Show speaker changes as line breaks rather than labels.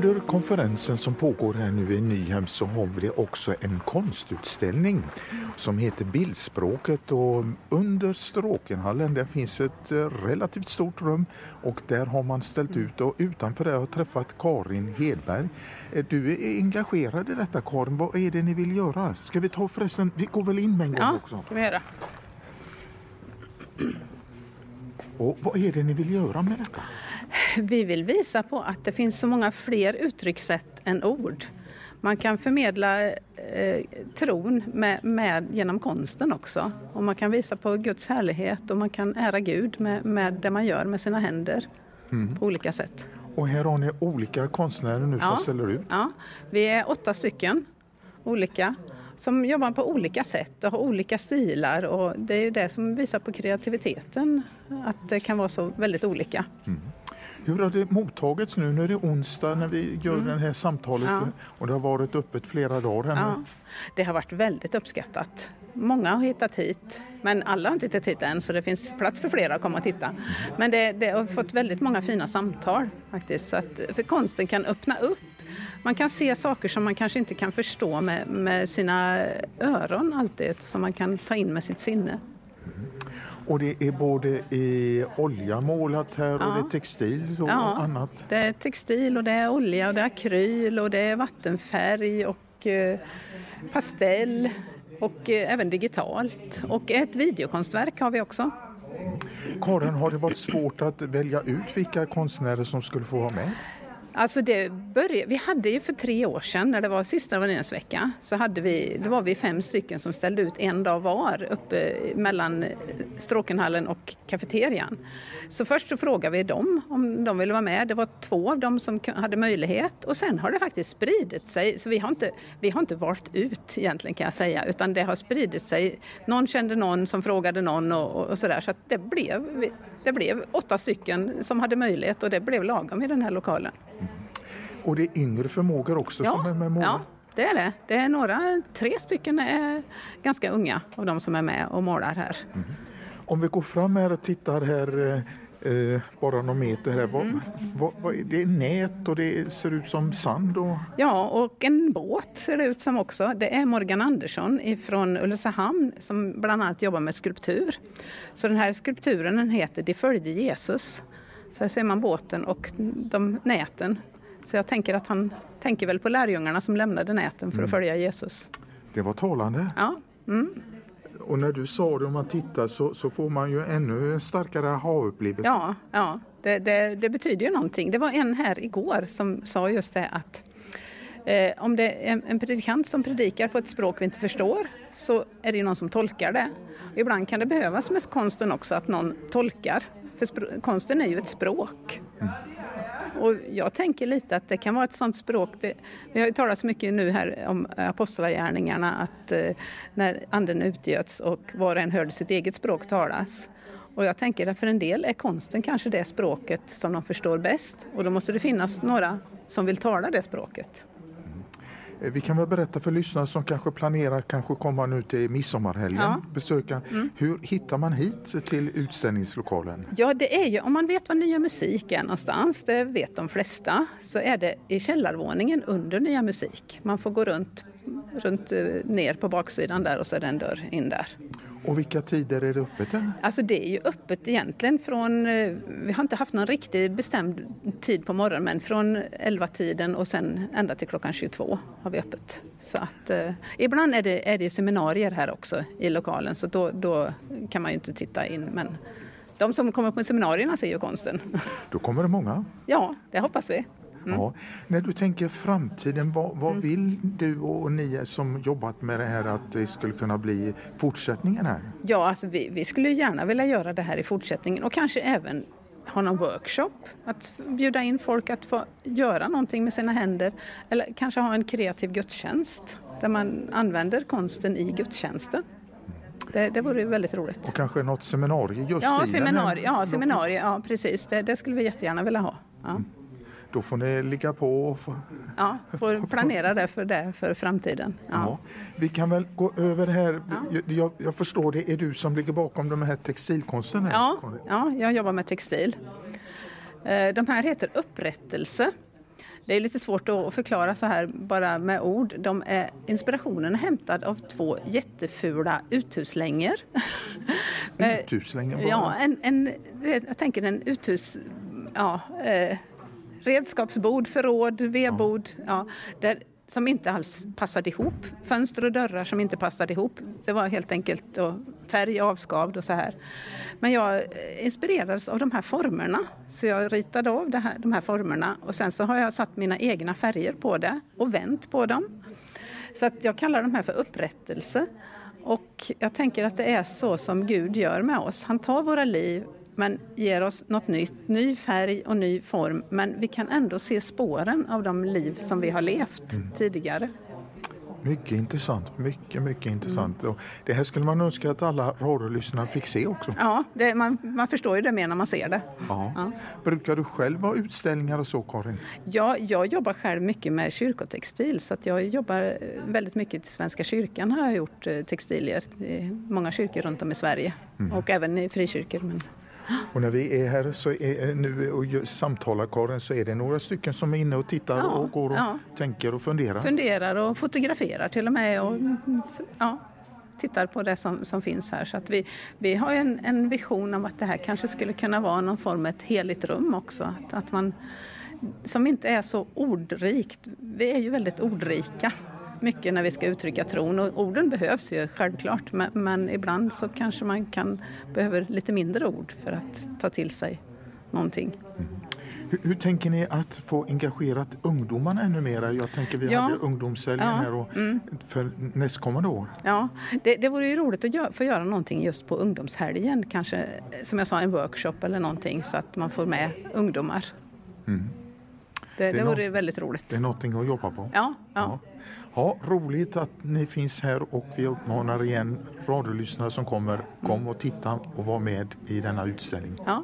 Under konferensen som pågår här nu i Nyhem så har vi också en konstutställning som heter Bildspråket och under Stråkenhallen där finns ett eh, relativt stort rum och där har man ställt ut och utanför det har jag träffat Karin Hedberg. Eh, du är engagerad i detta Karin, vad är det ni vill göra? Ska vi ta förresten, vi går väl in med en gång
Ja,
också?
kan vi göra.
Och vad är det ni vill göra med detta?
Vi vill visa på att det finns så många fler uttryckssätt än ord. Man kan förmedla eh, tron med, med, genom konsten också. Och man kan visa på Guds härlighet och man kan ära Gud med, med det man gör med sina händer på olika sätt.
Och här har ni olika konstnärer nu som ställer ut.
Ja, vi är åtta stycken olika som jobbar på olika sätt och har olika stilar och det är ju det som visar på kreativiteten, att det kan vara så väldigt olika.
Hur har det mottagits nu? Nu är det onsdag när vi gör det här samtalet
Mm. Ja.
och det har varit öppet flera dagar här
Ja,
nu.
det har varit väldigt uppskattat. Många har hittat hit, men alla har inte hittat hit än så det finns plats för flera att komma och titta. Men det, det har fått väldigt många fina samtal faktiskt, så att, för konsten kan öppna upp. Man kan se saker som man kanske inte kan förstå med, med sina öron alltid, som man kan ta in med sitt sinne.
Och det är både i olja målat här och
Ja.
det är textil och
Ja.
annat.
Det är textil och det är olja och det är akryl och det är vattenfärg och eh, pastell och eh, även digitalt. Och ett videokonstverk har vi också.
Karin, har det varit svårt att välja ut vilka konstnärer som skulle få vara med?
Alltså det började, vi hade ju för tre år sedan när det var sista vecka så hade vi, då var vi fem stycken som ställde ut en dag var uppe mellan Stråkenhallen och kafeterian. Så först så frågade vi dem om de ville vara med. Det var två av dem som hade möjlighet och sen har det faktiskt spridit sig. Så vi har inte, vi har inte valt ut egentligen kan jag säga utan det har spridit sig. Någon kände någon som frågade någon och, och, och sådär så att det blev, det blev åtta stycken som hade möjlighet och det blev lagom i den här lokalen.
Och det är yngre förmågor också som är med målar.
ja, det är det. Det är några, tre stycken är ganska unga av de som är med och målar här.
Om vi går fram här och tittar här eh, eh, bara någon meter här.
Mm.
vad, vad, det är nät och det ser ut som sand. Och,
Ja, och en båt ser det ut som också. Det är Morgan Andersson från Ulricehamn som bland annat jobbar med skulptur. Så den här skulpturen den heter De följde Jesus. Så här ser man båten och de näten. Så jag tänker att han tänker väl på lärjungarna som lämnade näten för att följa Jesus.
det var talande.
Ja,
Och när du sa det om man tittar så, så får man ju ännu starkare aha-upplevelse.
Ja, ja det, det, det betyder ju någonting. Det var en här igår som sa just det att eh, om det är en, en predikant som predikar på ett språk vi inte förstår så är det någon som tolkar det. Och ibland kan det behövas med konsten också att någon tolkar. För konsten är ju ett språk. Och jag tänker lite att det kan vara ett sånt språk. Det, vi har ju talat så mycket nu här om apostlagärningarna att eh, när anden utgöts och var och en hörde sitt eget språk talas. Och jag tänker att för en del är konsten kanske det språket som de förstår bäst och då måste det finnas några som vill tala det språket.
Eh, Vi kan väl berätta för lyssnare som kanske planerar kanske komma nu till midsommarhelgen,
Ja.
besöka. Hur hittar man hit till utställningslokalen?
Ja, det är ju, om man vet var Nya Musik är någonstans, det vet de flesta, så är det i källarvåningen under Nya Musik. Man får gå runt, runt eh, ner på baksidan där och så är det en dörr in där.
Och vilka tider är det öppet? än?
Alltså det är ju öppet egentligen från, eh, vi har inte haft någon riktigt bestämd tid på morgonen men från 11-tiden och sen ända till klockan 22 har vi öppet. Så att eh, ibland är det, är det seminarier här också i lokalen så då, då kan man ju inte titta in men de som kommer på seminarierna ser ju konsten.
Då kommer det många.
Ja, det hoppas vi.
Ja. När du tänker framtiden, vad, vad
Mm.
vill du och ni som jobbat med det här att det skulle kunna bli fortsättningen här?
Ja, alltså vi, vi skulle gärna vilja göra det här i fortsättningen och kanske även ha någon workshop. Att bjuda in folk att få göra någonting med sina händer. Eller kanske ha en kreativ gudstjänst där man använder konsten i gudstjänsten. Det, det vore väldigt roligt.
Och kanske något seminarium just
Ja,
i
seminarier, ja, seminarier, ja precis. Det, det skulle vi jättegärna vilja ha. Ja,
Då får ni ligga på och få,
ja får planera det för, det för framtiden.
Ja.
Ja.
Vi kan väl gå över här. Jag, jag, jag förstår det är du som ligger bakom de här textilkonsten? Här.
Ja, ja, jag jobbar med textil. Eh, De här heter Upprättelse. det är lite svårt att förklara så här bara med ord. De är, inspirationen är hämtad av två jättefula uthuslängor.
Uthuslängor? bara?
Ja, en, en, jag tänker en uthus... Ja, eh, redskapsbord, förråd, vedbord. Ja, där, som inte alls passade ihop. Fönster och dörrar som inte passade ihop. Det var helt enkelt färg avskavd och så här. Men jag eh, inspirerades av de här formerna. Så jag ritade av här, de här formerna och sen så har jag satt mina egna färger på det och vänt på dem. Så att jag kallar de här för upprättelse. Och jag tänker att det är så som Gud gör med oss. Han tar våra liv men ger oss något nytt, ny färg och ny form. Men vi kan ändå se spåren av de liv som vi har levt tidigare.
Mycket intressant, mycket, mycket intressant. Och det här skulle man önska att alla radiolyssnare fick se också.
Ja, det, man, man förstår ju det mer när man ser det.
Ja.
Ja.
Brukar du själv ha utställningar och så Karin?
Ja, jag jobbar själv mycket med kyrkotextil så att jag jobbar eh, väldigt mycket till Svenska kyrkan har jag gjort eh, textilier i många kyrkor runt om i Sverige och även i frikyrkor. Men,
Och när vi är här så är, nu och samtalar Karin så är det några stycken som är inne och tittar
Ja,
och går och
ja.
tänker och funderar.
funderar och fotograferar till och med och ja, tittar på det som, som finns här. Så att vi, vi har en, en vision om att det här kanske skulle kunna vara någon form av ett heligt rum också. Att, att man, som inte är så ordrikt. Vi är ju väldigt ordrika mycket när vi ska uttrycka tron och orden behövs ju självklart men, men ibland så kanske man kan behöver lite mindre ord för att ta till sig någonting.
Hur, hur tänker ni att få engagerat ungdomarna ännu mera? Jag tänker vi
Ja.
hade ungdomshelgen
Ja,
här och för nästkommande år.
Ja, det, det vore ju roligt att gö- få göra någonting just på ungdomshelgen. Kanske som jag sa en workshop eller någonting så att man får med ungdomar. Det, det
nå-
vore väldigt roligt.
Det är någonting att jobba på.
Ja, ja.
Ja, roligt att ni finns här och vi uppmanar igen radiolyssnare som kommer, kom och titta och var med i denna utställning.
ja